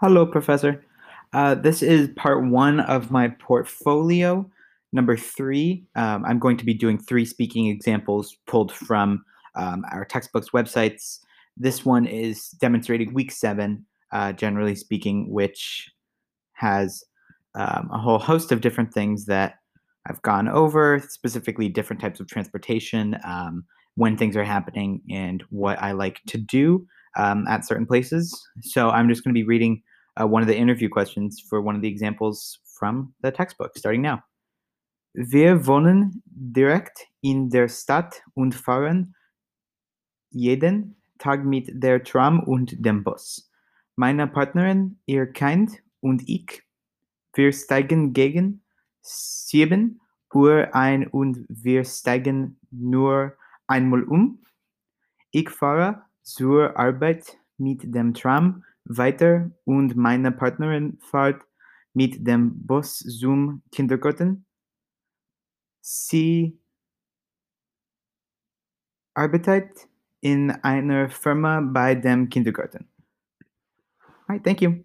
Hello, Professor. Uh, this is part one of my portfolio. Number three, um, I'm going to be doing three speaking examples pulled from um, our textbooks websites. This one is demonstrating week seven, uh, generally speaking, which has um, a whole host of different things that I've gone over, specifically different types of transportation, um, when things are happening, and what I like to do um, at certain places. So I'm just going to be reading uh, one of the interview questions for one of the examples from the textbook, starting now. Wir wohnen direkt in der Stadt und fahren jeden Tag mit der Tram und dem Bus. Meine Partnerin, ihr Kind und ich, wir steigen gegen 7 Uhr ein und wir steigen nur einmal um. Ich fahre zur Arbeit mit dem Tram weiter und meine Partnerin fährt mit dem Bus zum Kindergarten. Sie arbeitet in einer Firma bei dem Kindergarten. All right, thank you.